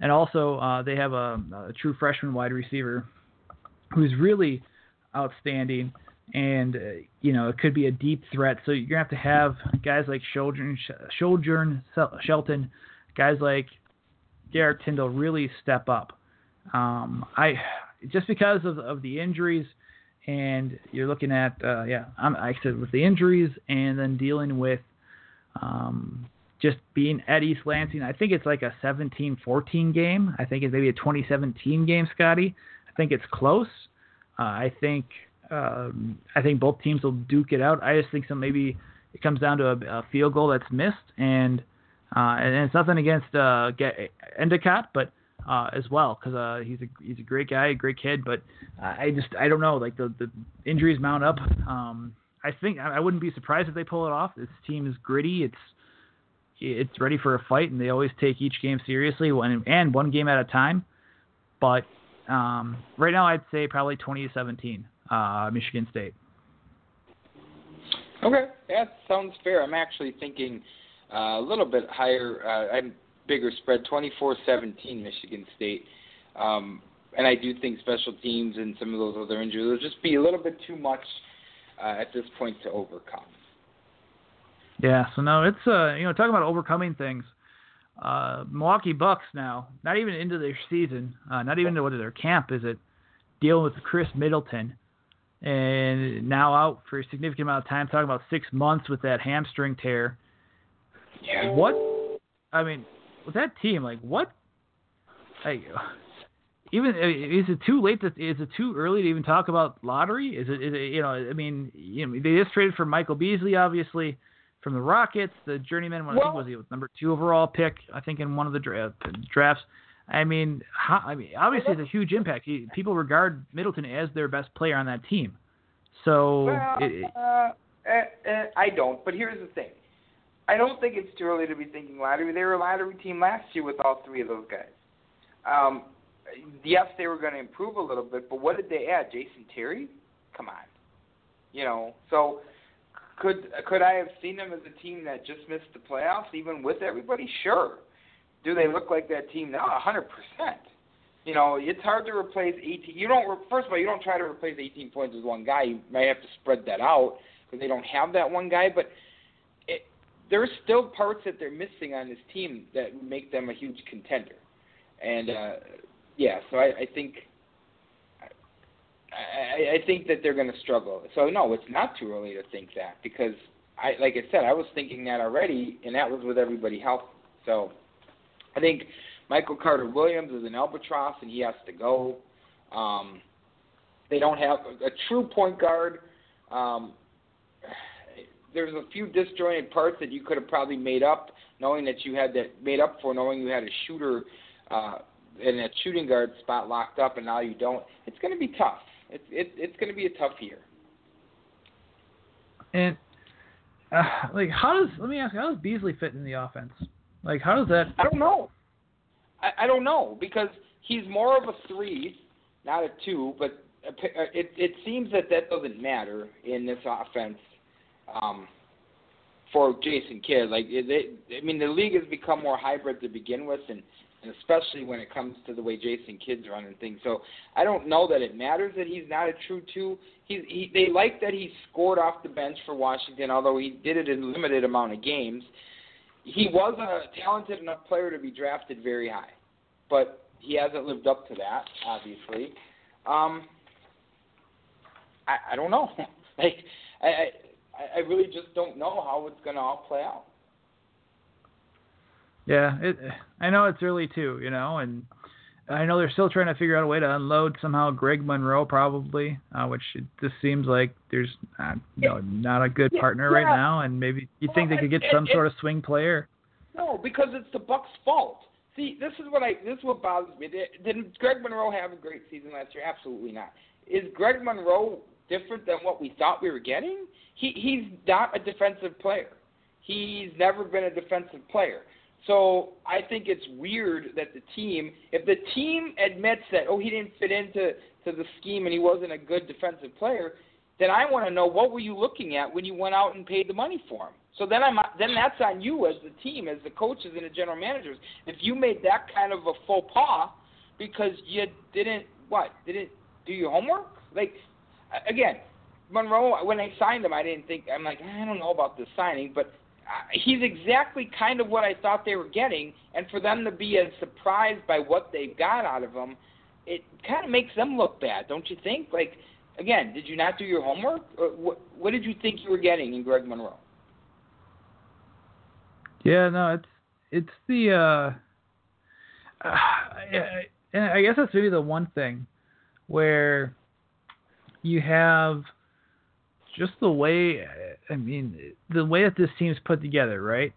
and also uh, they have a, a true freshman wide receiver who's really outstanding, and uh, you know it could be a deep threat. So you're gonna have to have guys like Sojourn Shelton, guys like Derrick Tindal really step up. Um, I just because of of the injuries, and you're looking at uh, yeah, I'm, I said with the injuries, and then dealing with um, just being at East Lansing. I think it's like a 17-14 game. I think it's maybe a 2017 game, Scotty. I think it's close. Uh, I think um, I think both teams will duke it out. I just think some maybe it comes down to a, a field goal that's missed, and uh, and it's nothing against uh, Endicott, but uh, as well because uh, he's a he's a great guy, a great kid. But I just I don't know like the the injuries mount up. Um, I think I wouldn't be surprised if they pull it off. This team is gritty. It's it's ready for a fight, and they always take each game seriously, one and one game at a time. But um, right now, I'd say probably 2017, uh, Michigan State. Okay, that sounds fair. I'm actually thinking uh, a little bit higher. Uh, I'm bigger spread, 24-17 Michigan State. Um, and I do think special teams and some of those other injuries will just be a little bit too much uh, at this point to overcome. Yeah, so no, it's uh, you know, talking about overcoming things. Uh, Milwaukee Bucks now, not even into their season, uh, not even into what their camp is it, dealing with Khris Middleton, and now out for a significant amount of time. Talking about six months with that hamstring tear. Yeah. What? I mean, with that team, like what? Like, even is it too late? To, is it too early to even talk about lottery? Is it? Is it you know, I mean, you know, they just traded for Michael Beasley, obviously from the Rockets, the journeyman. Well, I think was he was number two overall pick. I think in one of the dra- drafts. I mean, how, I mean, obviously it's a huge impact. He, people regard Middleton as their best player on that team. So well, it, uh, uh, uh, I don't. But here's the thing. I don't think it's too early to be thinking lottery. They were a lottery team last year with all three of those guys. Um, yes, they were going to improve a little bit, but what did they add? Jason Terry? Come on. You know, so could could I have seen them as a team that just missed the playoffs, even with everybody? Sure. Do they look like that team now? A hundred percent. You know, it's hard to replace 18. You don't. First of all, you don't try to replace 18 points with one guy. You might have to spread that out because they don't have that one guy. But it, there's still parts that they're missing on this team that make them a huge contender. And uh, yeah, so I, I think I, I think that they're going to struggle. So no, it's not too early to think that because I, like I said, I was thinking that already, and that was with everybody healthy. So I think Michael Carter Williams is an albatross, and he has to go. Um, they don't have a, a true point guard. Um, there's a few disjointed parts that you could have probably made up, knowing that you had that made up for, knowing you had a shooter uh, in a shooting guard spot locked up, and now you don't. It's going to be tough. It's it, it's going to be a tough year. And uh, like, how does let me ask, how does Beasley fit in the offense? Like, how does that? I don't know. I, I don't know because he's more of a three, not a two. But it it seems that that doesn't matter in this offense. Um, for Jason Kidd, like they, I mean, the league has become more hybrid to begin with, and especially when it comes to the way Jason Kidd's running things. So I don't know that it matters that he's not a true two. He's he, they like that he scored off the bench for Washington, although he did it in limited amount of games. He was a talented enough player to be drafted very high, but he hasn't lived up to that, obviously. Um, I, I don't know. like I, I I really just don't know how it's going to all play out. Yeah, it. I know it's early too, you know, and I know they're still trying to figure out a way to unload somehow Greg Monroe probably, uh, which it just seems like there's not, no, not a good partner yeah. right now, and maybe you think they could get some sort of swing player. No, because it's the Bucks' fault. See, this is what I this is what bothers me. Did Greg Monroe have a great season last year? Absolutely not. Is Greg Monroe different than what we thought we were getting? He he's not a defensive player. He's never been a defensive player. So I think it's weird that the team, if the team admits that oh he didn't fit into to the scheme and he wasn't a good defensive player, then I want to know what were you looking at when you went out and paid the money for him. So then I'm then that's on you as the team, as the coaches and the general managers. If you made that kind of a faux pas because you didn't what didn't do your homework, like again, Monroe when I signed him, I didn't think I'm like ah, I don't know about this signing, but he's exactly kind of what I thought they were getting, and for them to be as surprised by what they've got out of him, it kind of makes them look bad, don't you think? Like, again, did you not do your homework? Or what, what did you think you were getting in Greg Monroe? Yeah, no, it's it's the uh, uh and I guess that's maybe the one thing where you have just the way I mean the way that this team's put together, right?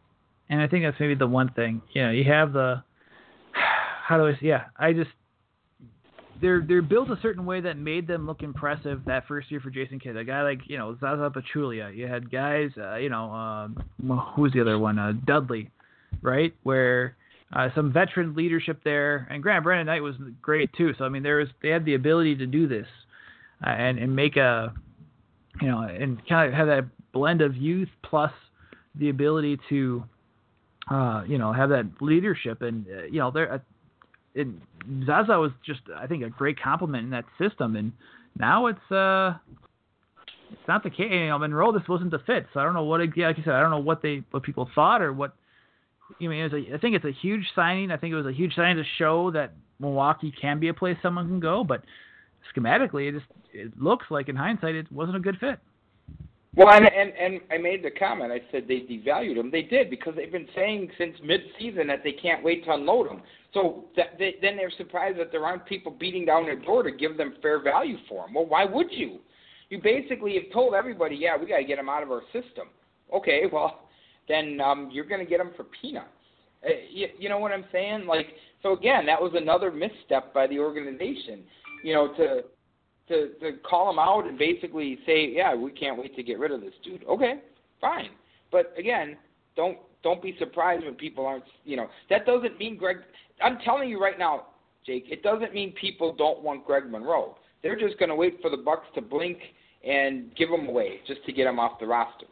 And I think that's maybe the one thing. You know, you have the how do I say yeah, I just they're they're built a certain way that made them look impressive that first year for Jason Kidd. A guy like you know Zaza Pachulia. You had guys, uh, you know, um, who's the other one? Uh, Dudley, right? Where uh, some veteran leadership there, and Grant Brandon Knight was great too. So I mean, there was they had the ability to do this uh, and and make a, you know, and kind of have that blend of youth plus the ability to, uh, you know, have that leadership and uh, you know there. Uh, it, Zaza was just, I think, a great compliment in that system, and now it's uh, it's not the case. You know, Monroe, this wasn't the fit, so I don't know what. Yeah, like you said, I don't know what they, what people thought or what. I mean, it was a, I think it's a huge signing. I think it was a huge signing to show that Milwaukee can be a place someone can go, but schematically, it just it looks like in hindsight it wasn't a good fit. Well, and, and and I made the comment. I said they devalued him. They did because they've been saying since mid-season that they can't wait to unload him. So that, they, then they're surprised that there aren't people beating down their door to give them fair value for him. Well, why would you? You basically have told everybody, yeah, we got to get him out of our system. Okay, well, then um, you're going to get him for peanuts. Uh, you, you know what I'm saying? Like, so again, that was another misstep by the organization. You know, to to to call him out and basically say, yeah, we can't wait to get rid of this dude. Okay, fine. But again, don't don't be surprised when people aren't. You know, that doesn't mean Greg. I'm telling you right now, Jake. It doesn't mean people don't want Greg Monroe. They're just going to wait for the Bucks to blink and give him away just to get him off the roster.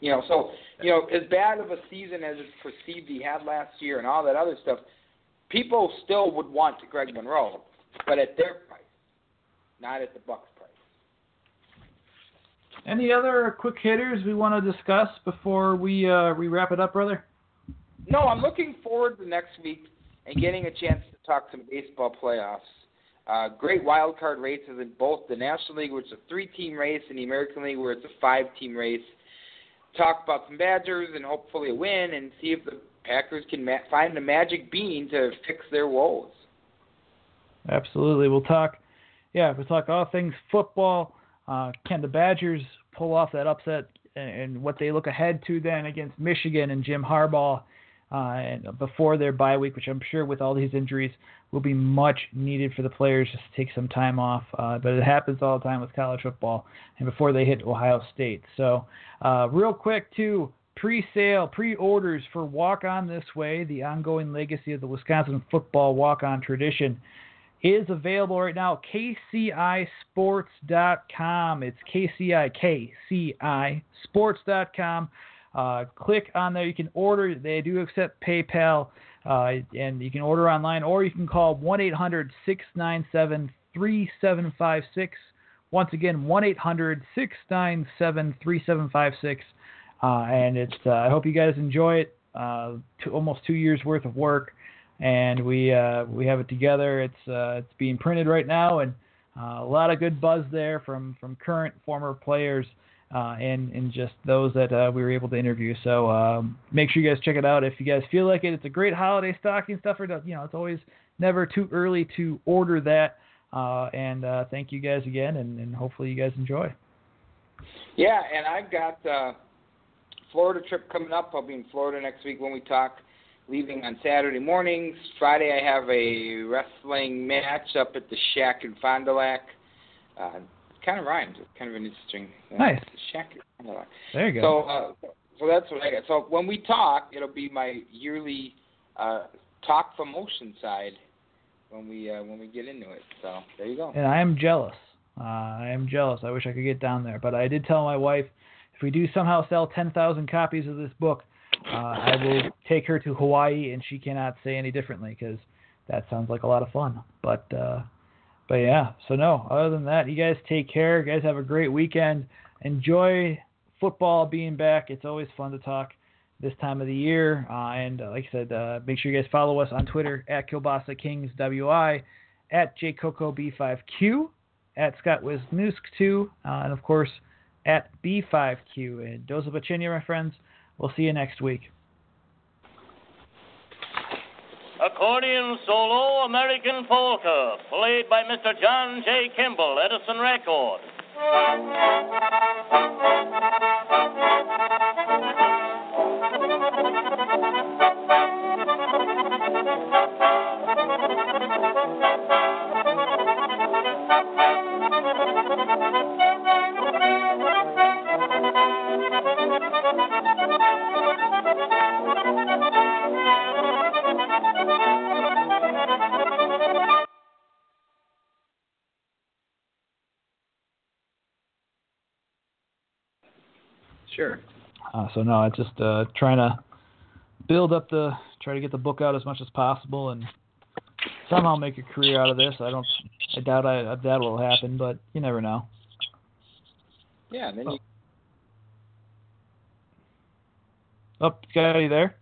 You know, so you know, as bad of a season as it's perceived he had last year and all that other stuff, people still would want Greg Monroe, but at their price, not at the Bucks price. Any other quick hitters we want to discuss before we uh, we wrap it up, brother? No, I'm looking forward to next week and getting a chance to talk some baseball playoffs. Uh, great wild card races in both the National League, which is a three-team race, and the American League, where it's a five-team race. Talk about some Badgers and hopefully a win, and see if the Packers can ma- find the magic bean to fix their woes. Absolutely, we'll talk. Yeah, we'll talk all things football. Uh, can the Badgers pull off that upset, and, and what they look ahead to then against Michigan and Jim Harbaugh? uh, and before their bye week, which I'm sure with all these injuries will be much needed for the players just to take some time off. Uh, but it happens all the time with college football, and before they hit Ohio State. So, uh, real quick too. Pre-sale, pre-orders for Walk On This Way, the ongoing legacy of the Wisconsin football walk-on tradition, is available right now. KCISports.com. It's KCI, KCI Sports.com. Uh, click on there. You can order. They do accept PayPal, uh, and you can order online, or you can call 1 800 697 3756. Once again, 1 800 697 3756. Uh, and it's. Uh, I hope you guys enjoy it. Uh, almost two years worth of work, and we uh, we have it together. It's it's being printed right now, and a lot of good buzz there from from current former players uh, and and just those that uh, we were able to interview. So um, make sure you guys check it out if you guys feel like it. It's a great holiday stocking stuffer. You know, it's always never too early to order that. Uh, and uh, thank you guys again, and, and, hopefully you guys enjoy. Yeah, and I've got uh, Florida trip coming up. I'll be in Florida next week when we talk. Leaving on Saturday mornings. Friday I have a wrestling match up at the Shack in Fond du Lac. Uh, kind of rhymes. It's kind of an interesting. Uh, nice. Shack. in Fond du Lac. There you go. So, uh, so that's what I got. So when we talk, it'll be my yearly uh, talk from Oceanside when we uh, when we get into it. So there you go. And I am jealous. Uh, I am jealous. I wish I could get down there, but I did tell my wife if we do somehow sell 10,000 copies of this book, uh, I will take her to Hawaii, and she cannot say any differently because that sounds like a lot of fun. But uh, but yeah, so no, other than that, you guys take care. You guys have a great weekend. Enjoy football being back. It's always fun to talk this time of the year. Uh, and uh, like I said, uh, make sure you guys follow us on Twitter at Kilbasa Kings WI, at JCocoB5Q, at Scott Wisniewski2, uh, and of course at B5Q. And Doza Bachinia, my friends. We'll see you next week. Accordion solo American Polka, played by Mr. John J. Kimmel, Edison Records. Thank you. Sure. Uh, so no, it's just uh, trying to build up the, try to get the book out as much as possible, and somehow make a career out of this. I don't, I doubt I, that will happen, but you never know. Yeah, and then you Oh, Scotty, there?